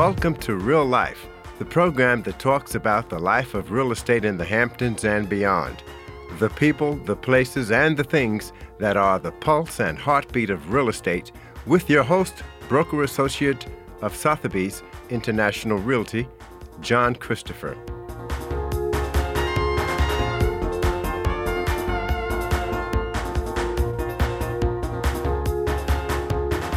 Welcome to Real Life, the program that talks about the life of real estate in the Hamptons and beyond. The people, the places, and the things that are the pulse and heartbeat of real estate, with your host, broker associate of Sotheby's International Realty, John Christopher.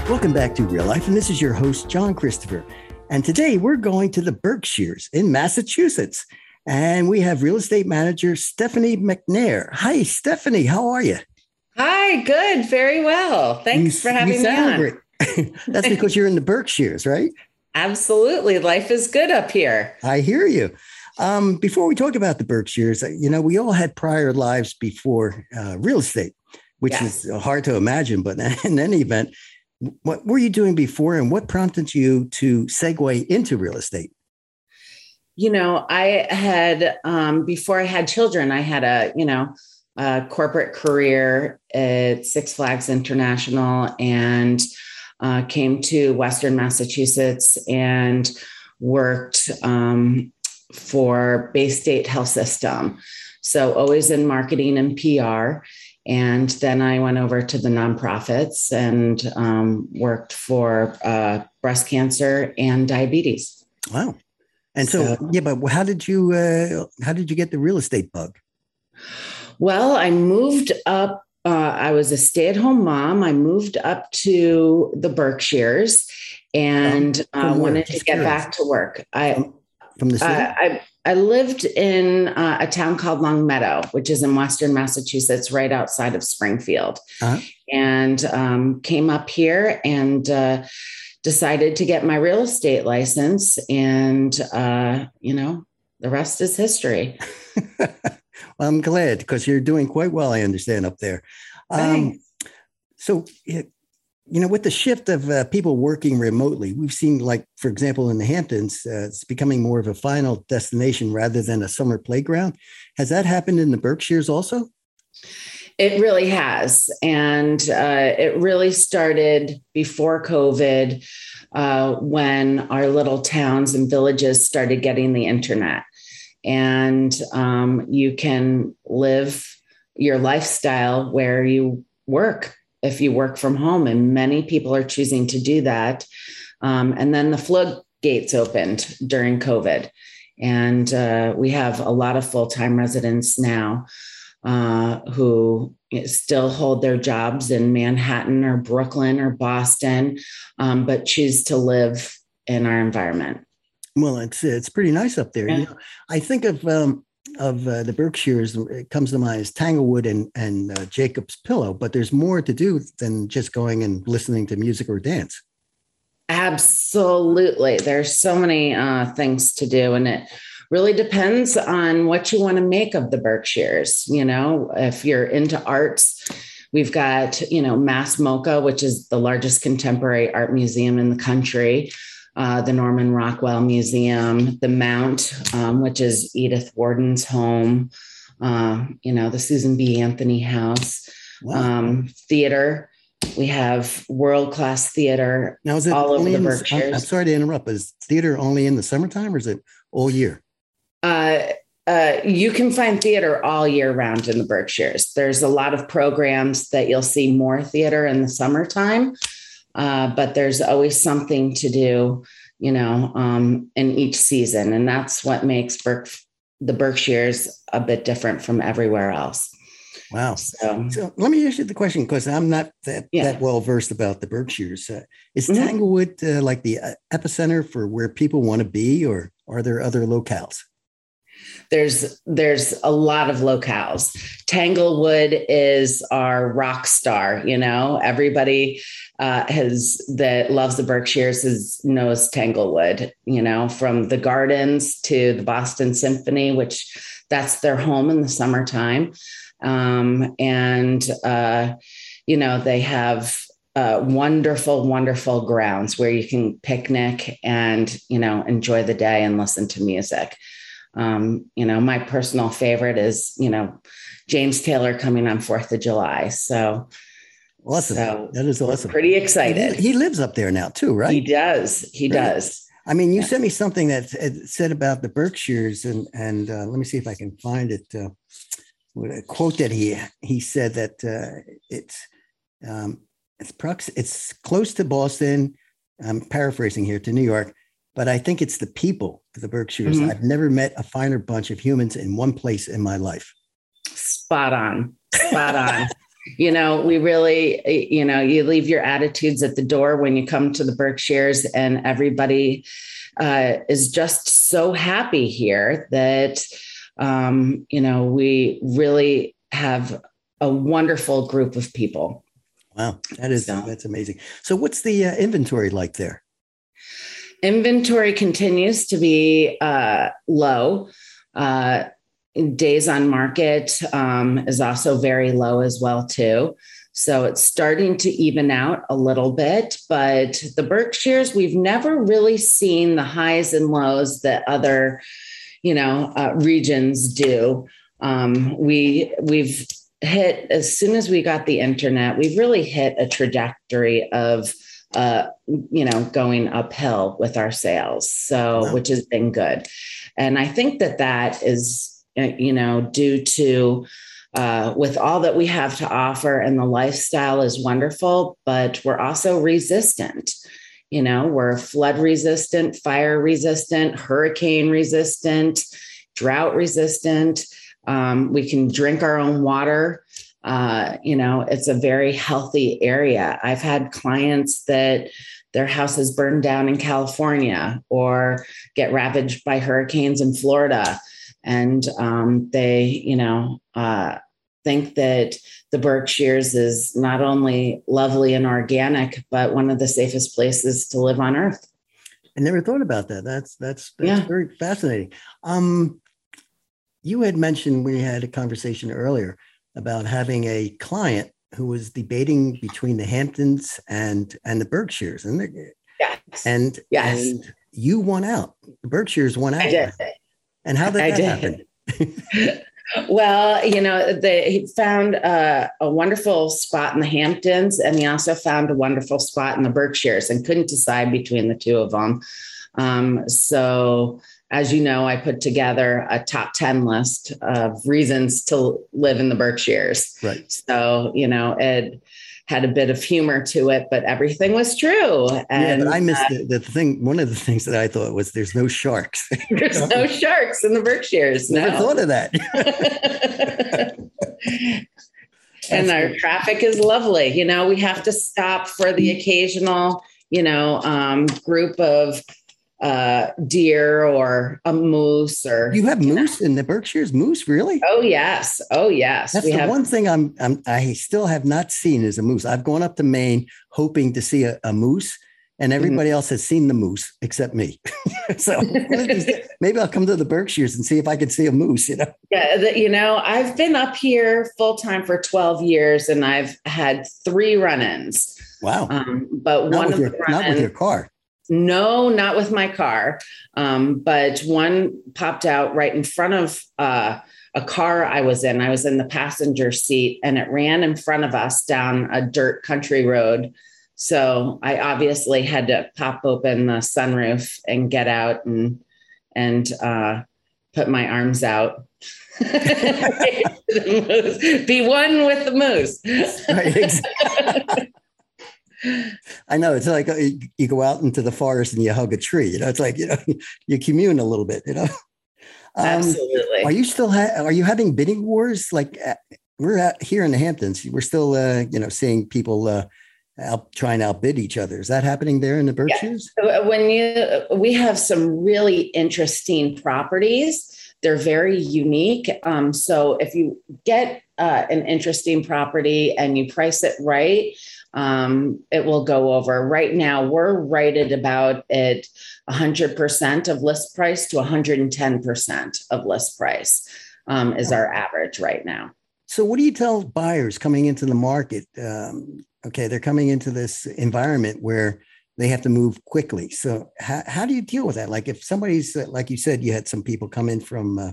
Welcome back to Real Life, and this is your host, John Christopher. And today we're going to the Berkshires in Massachusetts. And we have real estate manager Stephanie McNair. Hi, Stephanie. How are you? Hi, good. Very well. Thanks you, for having me on. Great. That's because you're in the Berkshires, right? Absolutely. Life is good up here. I hear you. Um, before we talk about the Berkshires, you know, we all had prior lives before uh, real estate, which yes. is hard to imagine. But in any event, what were you doing before and what prompted you to segue into real estate? You know, I had, um, before I had children, I had a, you know, a corporate career at Six Flags International and uh, came to Western Massachusetts and worked um, for Bay State Health System. So, always in marketing and PR. And then I went over to the nonprofits and um, worked for uh, breast cancer and diabetes. Wow. And so, so, yeah, but how did you uh, how did you get the real estate bug? Well, I moved up. Uh, I was a stay at home mom. I moved up to the Berkshires and um, wanted to get back to work. I from, from the city. I, I lived in uh, a town called Longmeadow, which is in Western Massachusetts, right outside of Springfield, uh-huh. and um, came up here and uh, decided to get my real estate license. And, uh, you know, the rest is history. well, I'm glad because you're doing quite well, I understand, up there. Um, so, you know, with the shift of uh, people working remotely, we've seen, like, for example, in the Hamptons, uh, it's becoming more of a final destination rather than a summer playground. Has that happened in the Berkshires also? It really has. And uh, it really started before COVID uh, when our little towns and villages started getting the internet. And um, you can live your lifestyle where you work if you work from home, and many people are choosing to do that. Um, and then the floodgates opened during COVID, and uh, we have a lot of full time residents now uh, who still hold their jobs in Manhattan or Brooklyn or Boston, um, but choose to live in our environment. Well, it's it's pretty nice up there. Yeah. You know, I think of um, of uh, the Berkshires, it comes to mind is Tanglewood and and uh, Jacob's Pillow, but there's more to do than just going and listening to music or dance. Absolutely, there's so many uh, things to do, and it really depends on what you want to make of the Berkshires. You know, if you're into arts. We've got, you know, Mass MoCA, which is the largest contemporary art museum in the country uh, the Norman Rockwell Museum, the Mount, um, which is Edith Wharton's home, uh, you know, the Susan B. Anthony House, wow. um, theater. We have world class theater now, is it all over the Berkshires. I'm, I'm sorry to interrupt, but is theater only in the summertime or is it all year? Uh, uh, you can find theater all year round in the Berkshires. There's a lot of programs that you'll see more theater in the summertime uh, but there's always something to do, you know, um, in each season, and that's what makes Berk- the Berkshires a bit different from everywhere else. Wow. So, so, let me ask you the question because I'm not that, yeah. that well versed about the Berkshires. Uh, is mm-hmm. Tanglewood uh, like the uh, epicenter for where people want to be, or are there other locales? There's there's a lot of locales. Tanglewood is our rock star. You know, everybody uh, has that loves the Berkshires is knows Tanglewood. You know, from the Gardens to the Boston Symphony, which that's their home in the summertime, um, and uh, you know they have uh, wonderful, wonderful grounds where you can picnic and you know enjoy the day and listen to music. Um, you know, my personal favorite is, you know, James Taylor coming on 4th of July. So awesome. So that is awesome. Pretty excited. He, he, lives up there now too, right? He does. He right. does. I mean, you yeah. sent me something that said about the Berkshires, and and uh, let me see if I can find it. Uh, a quote that he he said that uh, it's um, it's prox- it's close to Boston. I'm paraphrasing here to New York, but I think it's the people of the Berkshires. Mm-hmm. I've never met a finer bunch of humans in one place in my life. Spot on. Spot on. you know, we really, you know, you leave your attitudes at the door when you come to the Berkshires, and everybody uh, is just so happy here that, um, you know, we really have a wonderful group of people. Wow, that is so, that's amazing. So, what's the uh, inventory like there? Inventory continues to be uh, low. Uh, days on market um, is also very low as well too. So it's starting to even out a little bit, but the Berkshires we've never really seen the highs and lows that other, you know, uh, regions do. Um, we we've hit as soon as we got the internet, we've really hit a trajectory of uh, you know, going uphill with our sales. So, wow. which has been good. And I think that that is, uh, you know, due to, uh, with all that we have to offer and the lifestyle is wonderful, but we're also resistant. You know, we're flood resistant, fire resistant, hurricane resistant, drought resistant. Um, we can drink our own water uh, you know, it's a very healthy area. I've had clients that their houses burned down in California or get ravaged by hurricanes in Florida. And um, they, you know, uh, think that the Berkshires is not only lovely and organic, but one of the safest places to live on earth. I never thought about that. That's that's, that's yeah. very fascinating. Um, you had mentioned we had a conversation earlier about having a client who was debating between the Hamptons and and the Berkshires, and yes. and yes. and you won out. The Berkshires won out. I did. And how did I that did. happen? well, you know, they found uh, a wonderful spot in the Hamptons, and he also found a wonderful spot in the Berkshires, and couldn't decide between the two of them. Um, so as you know, I put together a top 10 list of reasons to live in the Berkshires. Right. So, you know, it had a bit of humor to it, but everything was true. And yeah, but I missed uh, the, the, thing. One of the things that I thought was there's no sharks. there's no sharks in the Berkshires. No. Never thought of that. and our traffic is lovely. You know, we have to stop for the occasional, you know, um, group of uh, deer or a moose or you have moose know. in the Berkshires. Moose, really? Oh yes, oh yes. That's we the have- one thing I'm, I'm I still have not seen is a moose. I've gone up to Maine hoping to see a, a moose, and mm-hmm. everybody mm-hmm. else has seen the moose except me. so maybe I'll come to the Berkshires and see if I can see a moose. You know? Yeah, you know, I've been up here full time for 12 years, and I've had three run-ins. Wow! Um, but not one of your, the not with your car. No, not with my car. Um, but one popped out right in front of uh, a car I was in. I was in the passenger seat and it ran in front of us down a dirt country road. So I obviously had to pop open the sunroof and get out and and uh, put my arms out. Be one with the moose. I know it's like uh, you go out into the forest and you hug a tree. You know, it's like you know you commune a little bit. You know, um, absolutely. Are you still ha- are you having bidding wars? Like uh, we're at, here in the Hamptons, we're still uh, you know seeing people uh, out trying to outbid each other. Is that happening there in the Berkshires? Yeah. When you we have some really interesting properties. They're very unique. Um, so if you get uh, an interesting property and you price it right, um, it will go over. Right now, we're right at about at 100% of list price to 110% of list price um, is our average right now. So, what do you tell buyers coming into the market? Um, okay, they're coming into this environment where they have to move quickly. So, how, how do you deal with that? Like, if somebody's, like you said, you had some people come in from uh,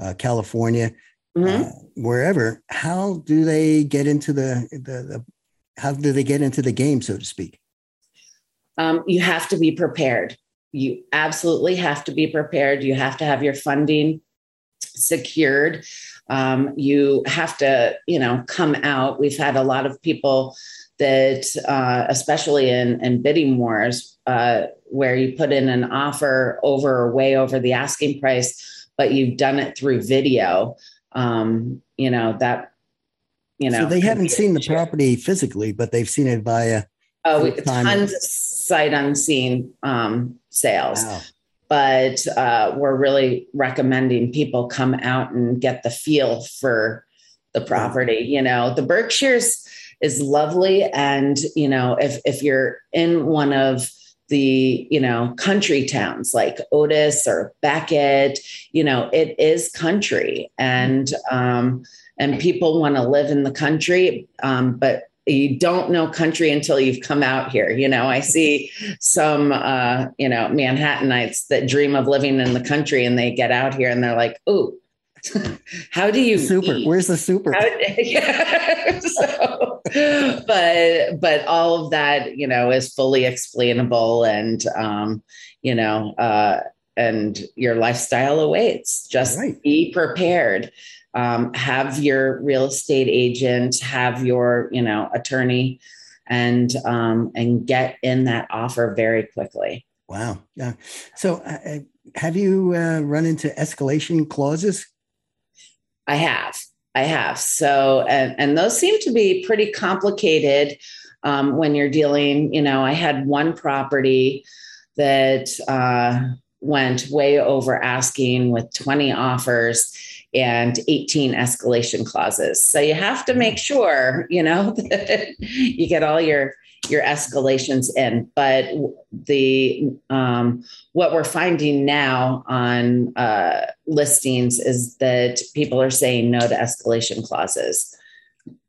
uh, California, mm-hmm. uh, wherever, how do they get into the, the, the how do they get into the game, so to speak? Um, you have to be prepared. you absolutely have to be prepared. You have to have your funding secured. Um, you have to, you know, come out. We've had a lot of people that, uh, especially in, in bidding wars, uh, where you put in an offer over or way over the asking price, but you've done it through video. Um, you know that, you know, so they haven't seen the property physically, but they've seen it via. Oh, tons of sight unseen um, sales. Wow but uh, we're really recommending people come out and get the feel for the property. You know, the Berkshires is lovely, and you know, if if you're in one of the you know country towns like Otis or Becket, you know, it is country, and um, and people want to live in the country, um, but you don't know country until you've come out here. You know, I see some, uh, you know, Manhattanites that dream of living in the country and they get out here and they're like, oh, how do you super? Eat? Where's the super? How, yeah. so, but but all of that, you know, is fully explainable, and um, you know, uh, and your lifestyle awaits. Just right. be prepared um, have your real estate agent, have your you know attorney, and um, and get in that offer very quickly. Wow. Yeah. So, uh, uh, have you uh, run into escalation clauses? I have. I have. So, and, and those seem to be pretty complicated um, when you're dealing. You know, I had one property that uh, went way over asking with 20 offers and 18 escalation clauses. So you have to make sure, you know, that you get all your your escalations in. But the um, what we're finding now on uh, listings is that people are saying no to escalation clauses.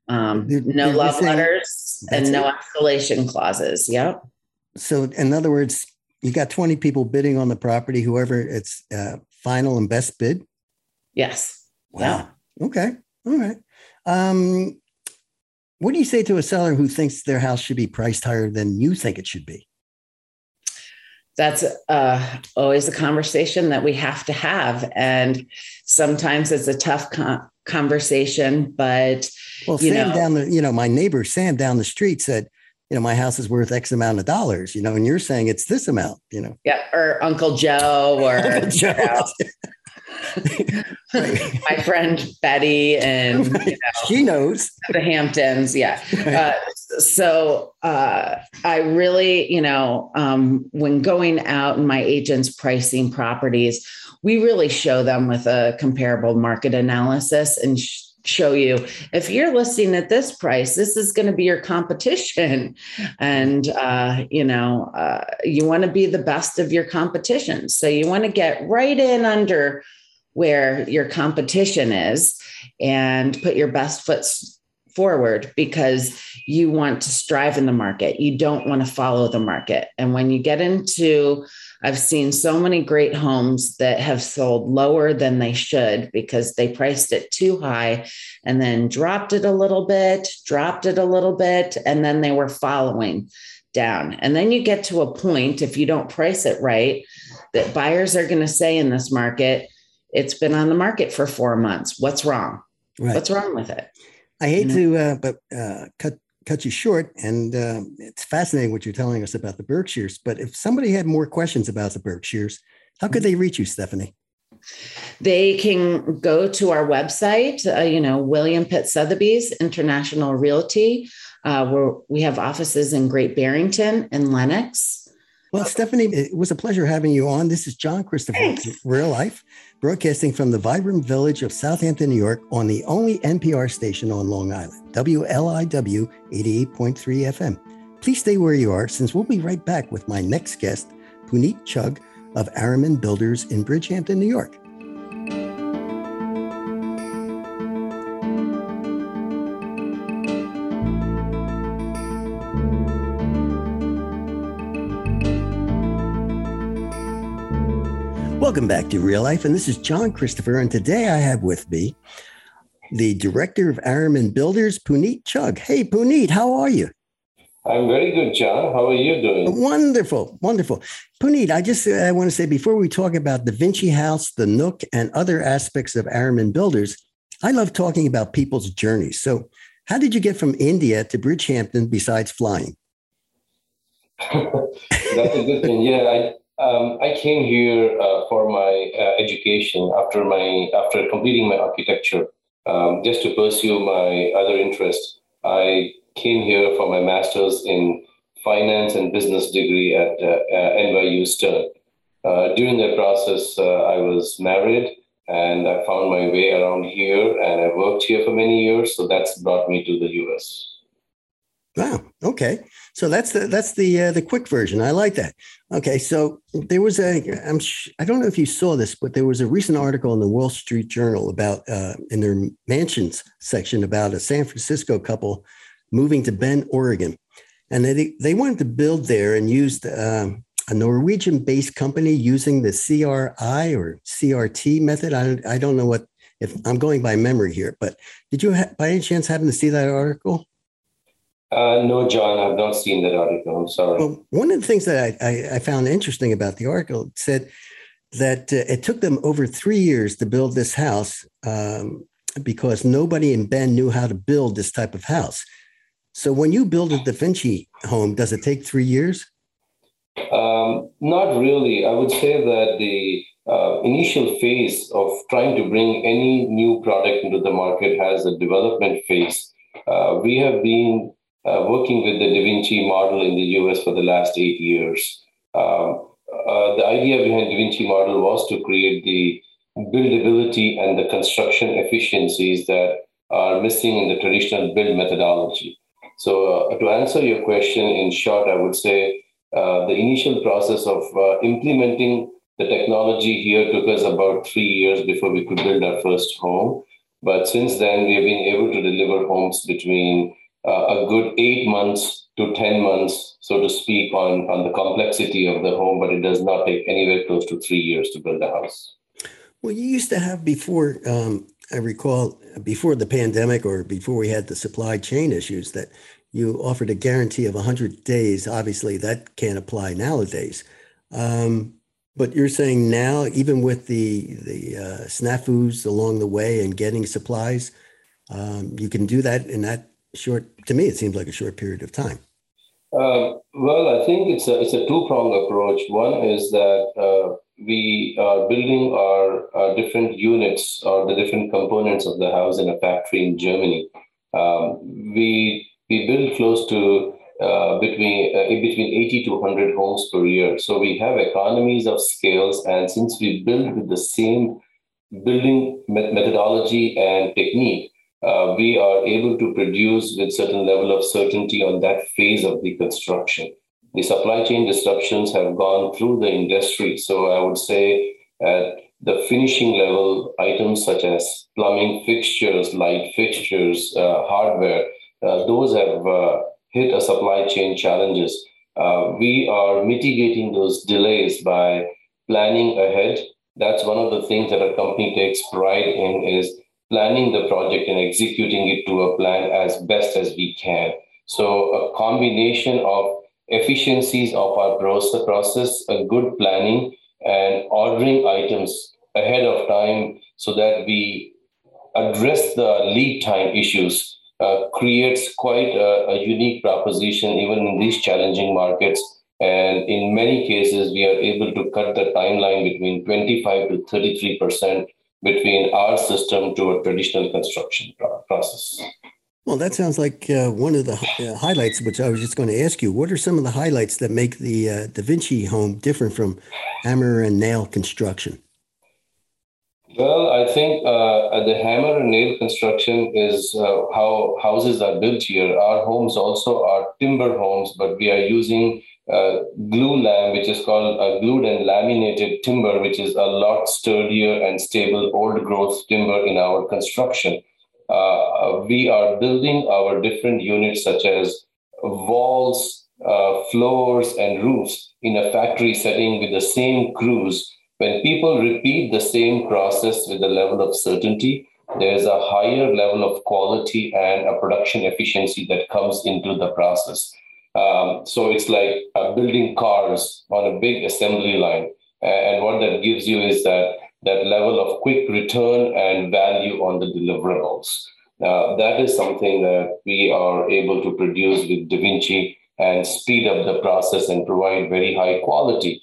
Um, they're, no they're love letters and no it. escalation clauses. Yep. So, in other words, you got 20 people bidding on the property, whoever it's uh, final and best bid. Yes. Wow. Yeah. Okay. All right. Um, what do you say to a seller who thinks their house should be priced higher than you think it should be? That's uh, always a conversation that we have to have. And sometimes it's a tough con- conversation, but. Well, Sam know, down the, you know, my neighbor, Sam down the street said, you know, my house is worth X amount of dollars, you know, and you're saying it's this amount, you know. Yeah. Or Uncle Joe or Uncle Joe. You know, my friend Betty and you know, she knows the Hamptons. Yeah. Uh, so uh, I really, you know, um, when going out and my agents pricing properties, we really show them with a comparable market analysis and sh- show you if you're listing at this price this is going to be your competition and uh, you know uh, you want to be the best of your competition so you want to get right in under where your competition is and put your best foot forward because you want to strive in the market. You don't want to follow the market. And when you get into, I've seen so many great homes that have sold lower than they should because they priced it too high and then dropped it a little bit, dropped it a little bit, and then they were following down. And then you get to a point, if you don't price it right, that buyers are going to say in this market, it's been on the market for four months. What's wrong? Right. What's wrong with it? I hate you know? to, uh, but uh, cut cut you short, and uh, it's fascinating what you're telling us about the Berkshires. But if somebody had more questions about the Berkshires, how could mm-hmm. they reach you, Stephanie? They can go to our website, uh, you know, William Pitt Sotheby's International Realty, uh, where we have offices in Great Barrington and Lenox. Well, Stephanie, it was a pleasure having you on. This is John Christopher, Thanks. Real Life, broadcasting from the vibrant village of Southampton, New York, on the only NPR station on Long Island, WLIW 88.3 FM. Please stay where you are, since we'll be right back with my next guest, Puneet Chug of Araman Builders in Bridgehampton, New York. Welcome back to Real Life, and this is John Christopher. And today I have with me the director of Araman Builders, Puneet Chug. Hey, Puneet, how are you? I'm very good, John. How are you doing? Wonderful, wonderful. Puneet, I just I want to say before we talk about Da Vinci House, the Nook, and other aspects of Araman Builders, I love talking about people's journeys. So, how did you get from India to Bridgehampton besides flying? That's a good thing. Yeah, I um, I came here uh, for my uh, education after my after completing my architecture, um, just to pursue my other interests. I came here for my master's in finance and business degree at uh, uh NYU Stern. Uh, during that process, uh, I was married and I found my way around here, and I worked here for many years. So that's brought me to the US. Wow. Okay. So that's the that's the uh, the quick version. I like that. Okay. So there was a I'm sh- I don't know if you saw this, but there was a recent article in the Wall Street Journal about uh, in their mansions section about a San Francisco couple moving to Bend, Oregon, and they they wanted to build there and used um, a Norwegian-based company using the CRI or CRT method. I I don't know what if I'm going by memory here, but did you ha- by any chance happen to see that article? Uh, no, John, I've not seen that article. I'm sorry. Well, one of the things that I, I, I found interesting about the article said that uh, it took them over three years to build this house um, because nobody in Bend knew how to build this type of house. So when you build a Da Vinci home, does it take three years? Um, not really. I would say that the uh, initial phase of trying to bring any new product into the market has a development phase. Uh, we have been uh, working with the Da Vinci model in the US for the last eight years. Um, uh, the idea behind Da Vinci model was to create the buildability and the construction efficiencies that are missing in the traditional build methodology. So, uh, to answer your question in short, I would say uh, the initial process of uh, implementing the technology here took us about three years before we could build our first home. But since then, we have been able to deliver homes between a good eight months to 10 months, so to speak, on, on the complexity of the home, but it does not take anywhere close to three years to build a house. Well, you used to have before, um, I recall, before the pandemic or before we had the supply chain issues, that you offered a guarantee of 100 days. Obviously, that can't apply nowadays. Um, but you're saying now, even with the the uh, snafus along the way and getting supplies, um, you can do that in that short to me it seems like a short period of time. Uh, well i think it's a, it's a two-pronged approach. One is that uh, we are building our, our, different units or the different components of the house in a factory in germany. Um, we we build close to uh, between uh, between 80 to 100 homes per year. So we have economies of scales and since we build with the same building methodology and technique uh, we are able to produce with certain level of certainty on that phase of the construction. The supply chain disruptions have gone through the industry. So I would say at the finishing level, items such as plumbing fixtures, light fixtures, uh, hardware, uh, those have uh, hit a supply chain challenges. Uh, we are mitigating those delays by planning ahead. That's one of the things that our company takes pride in is planning the project and executing it to a plan as best as we can. So a combination of efficiencies of our process, a good planning, and ordering items ahead of time so that we address the lead time issues uh, creates quite a, a unique proposition even in these challenging markets. And in many cases, we are able to cut the timeline between 25 to 33 percent between our system to a traditional construction process. Well, that sounds like uh, one of the uh, highlights, which I was just going to ask you. What are some of the highlights that make the uh, Da Vinci home different from hammer and nail construction? Well, I think uh, the hammer and nail construction is uh, how houses are built here. Our homes also are timber homes, but we are using uh, glulam, which is called a glued and laminated timber, which is a lot sturdier and stable old growth timber in our construction. Uh, we are building our different units, such as walls, uh, floors, and roofs, in a factory setting with the same crews. When people repeat the same process with a level of certainty, there's a higher level of quality and a production efficiency that comes into the process. Um, so it's like uh, building cars on a big assembly line. And what that gives you is that that level of quick return and value on the deliverables. Uh, that is something that we are able to produce with DaVinci and speed up the process and provide very high quality.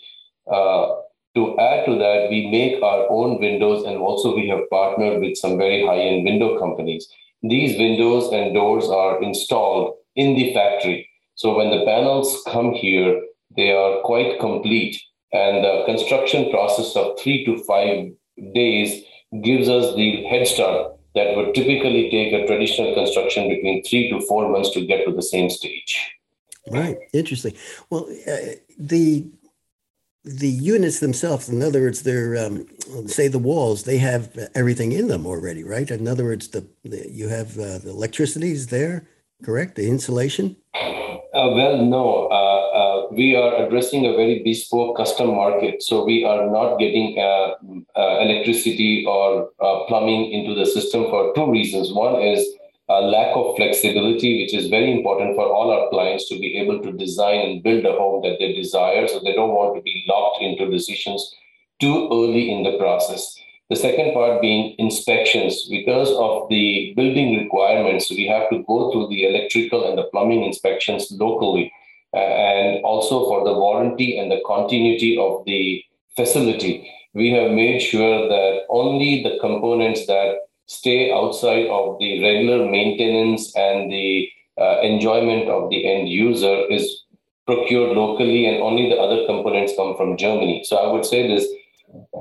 Uh, to add to that, we make our own windows and also we have partnered with some very high end window companies. These windows and doors are installed in the factory. So when the panels come here, they are quite complete. And the construction process of three to five days gives us the head start that would typically take a traditional construction between three to four months to get to the same stage. Right. Interesting. Well, uh, the the units themselves, in other words, they're um, say the walls, they have everything in them already, right? In other words, the, the you have uh, the electricity is there, correct? The insulation. Uh, well, no. Uh, uh, we are addressing a very bespoke custom market, so we are not getting uh, uh, electricity or uh, plumbing into the system for two reasons. One is a lack of flexibility, which is very important for all our clients to be able to design and build a home that they desire. So they don't want to be locked into decisions too early in the process. The second part being inspections. Because of the building requirements, we have to go through the electrical and the plumbing inspections locally. Uh, and also for the warranty and the continuity of the facility, we have made sure that only the components that stay outside of the regular maintenance and the uh, enjoyment of the end user is procured locally and only the other components come from Germany. So I would say this,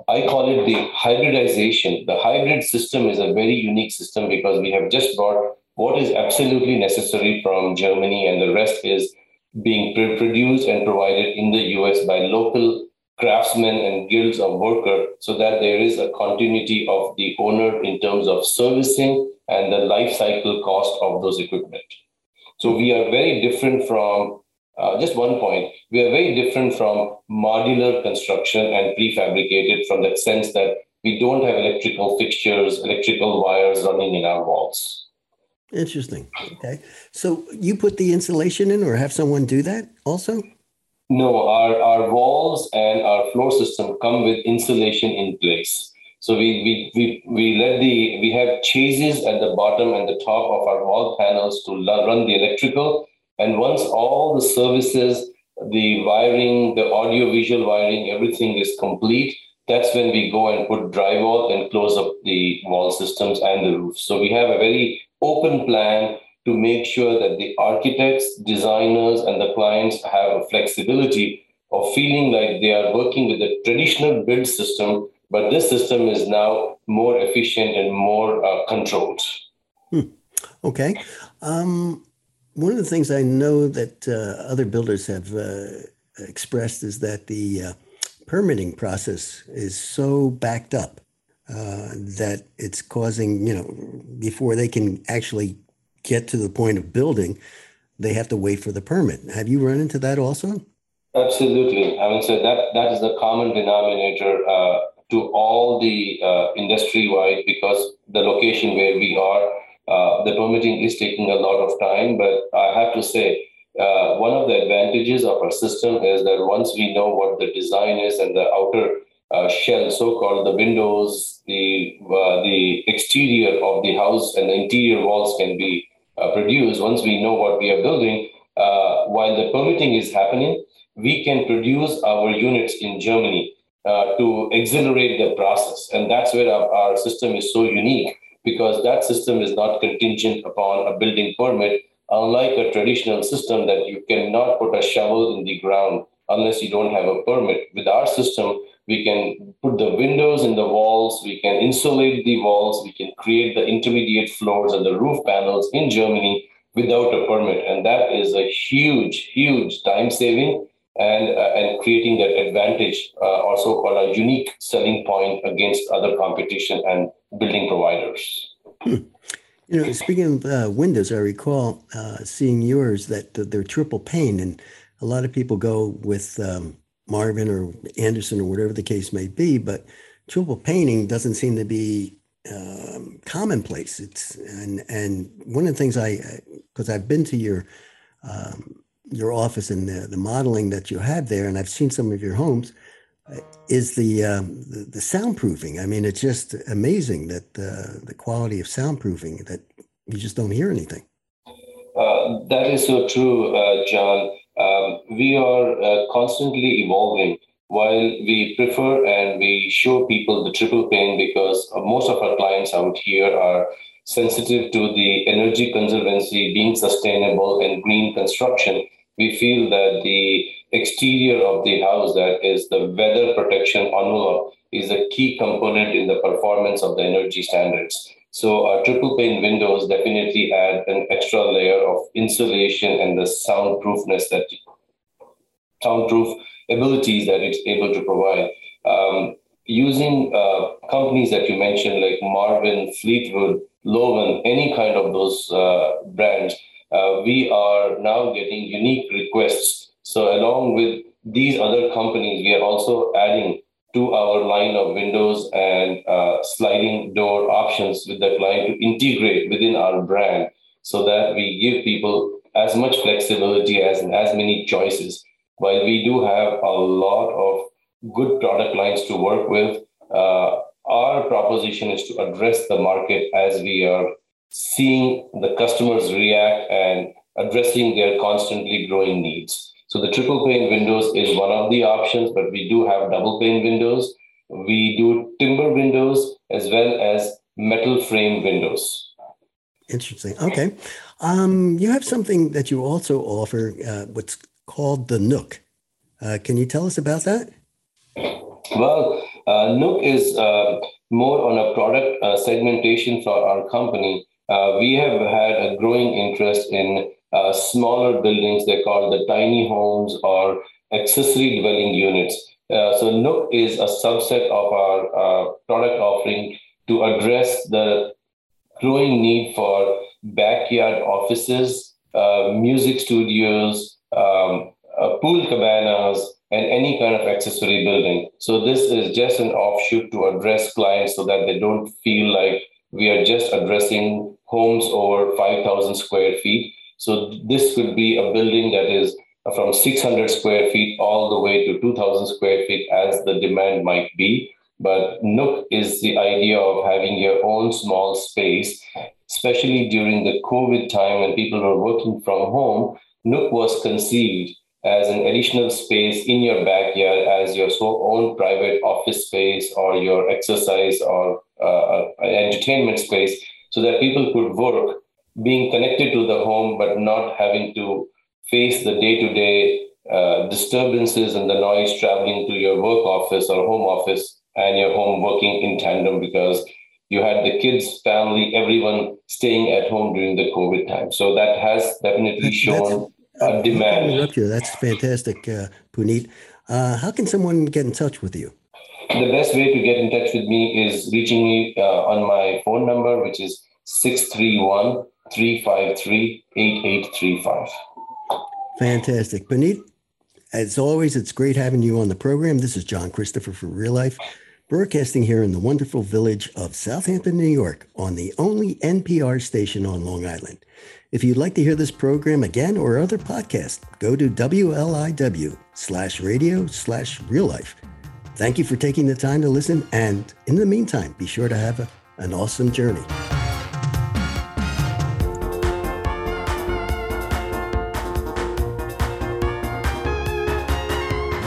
I call it the hybridization. The hybrid system is a very unique system because we have just brought what is absolutely necessary from Germany and the rest is being produced and provided in the US by local craftsmen and guilds of worker so that there is a continuity of the owner in terms of servicing and the life cycle cost of those equipment. So we are very different from uh, just one point. We are very different from modular construction and prefabricated from that sense that we don't have electrical fixtures, electrical wires running in our walls. Interesting. Okay. So you put the insulation in or have someone do that also? No, our, our walls and our floor system come with insulation in place. So we, we, we, we let the, we have chases at the bottom and the top of our wall panels to run the electrical. And once all the services, the wiring, the audio visual wiring, everything is complete, that's when we go and put drywall and close up the wall systems and the roof. So we have a very open plan to make sure that the architects, designers, and the clients have a flexibility of feeling like they are working with a traditional build system, but this system is now more efficient and more uh, controlled. Hmm. Okay. Um, one of the things I know that uh, other builders have uh, expressed is that the uh, permitting process is so backed up uh, that it's causing, you know, before they can actually get to the point of building, they have to wait for the permit. Have you run into that also? Absolutely. I would say that that is the common denominator uh, to all the uh, industry wide because the location where we are, uh, the permitting is taking a lot of time. But I have to say, uh, one of the advantages of our system is that once we know what the design is and the outer uh, shell, so-called the windows, the uh, the exterior of the house and the interior walls can be uh, produce, once we know what we are building, while the permitting is happening, we can produce our units in Germany to accelerate the process. And that's where our, our system is so unique because that system is not contingent upon a building permit, unlike a traditional system that you cannot put a shovel in the ground unless you don't have a permit. With our system, we can put the windows in the walls, we can insulate the walls, we can create the intermediate floors and the roof panels in Germany without a permit. And that is a huge, huge time saving and, uh, and creating that advantage, uh, also called a unique selling point against other competition and building providers. Hmm. You know, speaking of uh, windows, I recall uh, seeing yours that they're triple pane, and a lot of people go with um, Marvin or Andersen or whatever the case may be, but triple painting doesn't seem to be um, commonplace. It's and and one of the things I because I've been to your um, your office and the, the modeling that you have there, and I've seen some of your homes, is the, um, the, the soundproofing. I mean, it's just amazing that uh, the quality of soundproofing that you just don't hear anything. Uh, that is so true, uh, John. Um, we are uh, constantly evolving. While we prefer and we show people the triple pane because most of our clients out here are sensitive to the energy conservancy, being sustainable, and green construction, we feel that the exterior of the house, that is the weather protection envelope, is a key component in the performance of the energy standards. So our triple pane windows definitely add an extra layer of insulation and the soundproofness that soundproof abilities that it's able to provide. Um, using uh, companies that you mentioned like Marvin, Fleetwood, Loewen, any kind of those uh, brands, uh, we are now getting unique requests. So along with these other companies, we are also adding to our line of windows and uh, sliding door options with the client to integrate within our brand so that we give people as much flexibility as and as many choices. While we do have a lot of good product lines to work with, uh, our proposition is to address the market as we are seeing the customers react and addressing their constantly growing needs. So the triple pane windows is one of the options, but we do have double pane windows. We do timber windows as well as metal frame windows. Interesting. Okay. Um, you have something that you also offer, uh, what's called the Nook. Uh, can you tell us about that? Well, uh, Nook is uh, more on a product uh, segmentation for our company. Uh, we have had a growing interest in uh, smaller buildings. They're called the tiny homes or accessory dwelling units. Uh, so Nook is a subset of our product offering to address the growing need for backyard offices, music studios, um, pool cabanas, and any kind of accessory building. So this is just an offshoot to address clients so that they don't feel like we are just addressing homes over 5,000 square feet. So this could be a building that is from 600 square feet all the way to 2,000 square feet as the demand might be. But Nook is the idea of having your own small space, especially during the COVID time when people were working from home. Nook was conceived as an additional space in your backyard as your own private office space or your exercise or uh, entertainment space so that people could work being connected to the home but not having to face the day-to-day uh, disturbances and the noise traveling to your work office or home office and your home working in tandem because you had the kids family everyone staying at home during the covid time so that has definitely shown uh, demand. Interrupt you. That's fantastic, uh, Puneet. Uh, how can someone get in touch with you? The best way to get in touch with me is reaching me uh, on my phone number, which is 631 353 8835. Fantastic. Puneet, as always, it's great having you on the program. This is John Christopher for Real Life, broadcasting here in the wonderful village of Southampton, New York, on the only NPR station on Long Island. If you'd like to hear this program again or other podcasts, go to WLIW slash radio slash real life. Thank you for taking the time to listen. And in the meantime, be sure to have a, an awesome journey.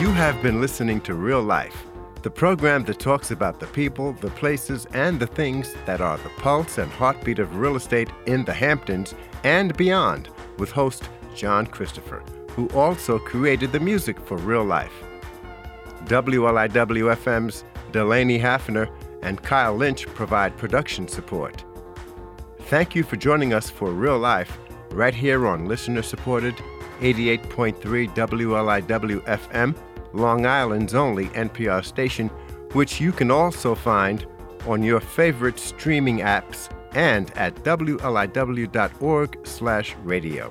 You have been listening to Real Life the program that talks about the people, the places, and the things that are the pulse and heartbeat of real estate in the Hamptons and beyond, with host John Christopher, who also created the music for real life. WLIW FM's Delaney Hafner and Kyle Lynch provide production support. Thank you for joining us for Real Life right here on listener supported 88.3 WLIW FM Long Island's only NPR station, which you can also find on your favorite streaming apps and at wliw.org/radio.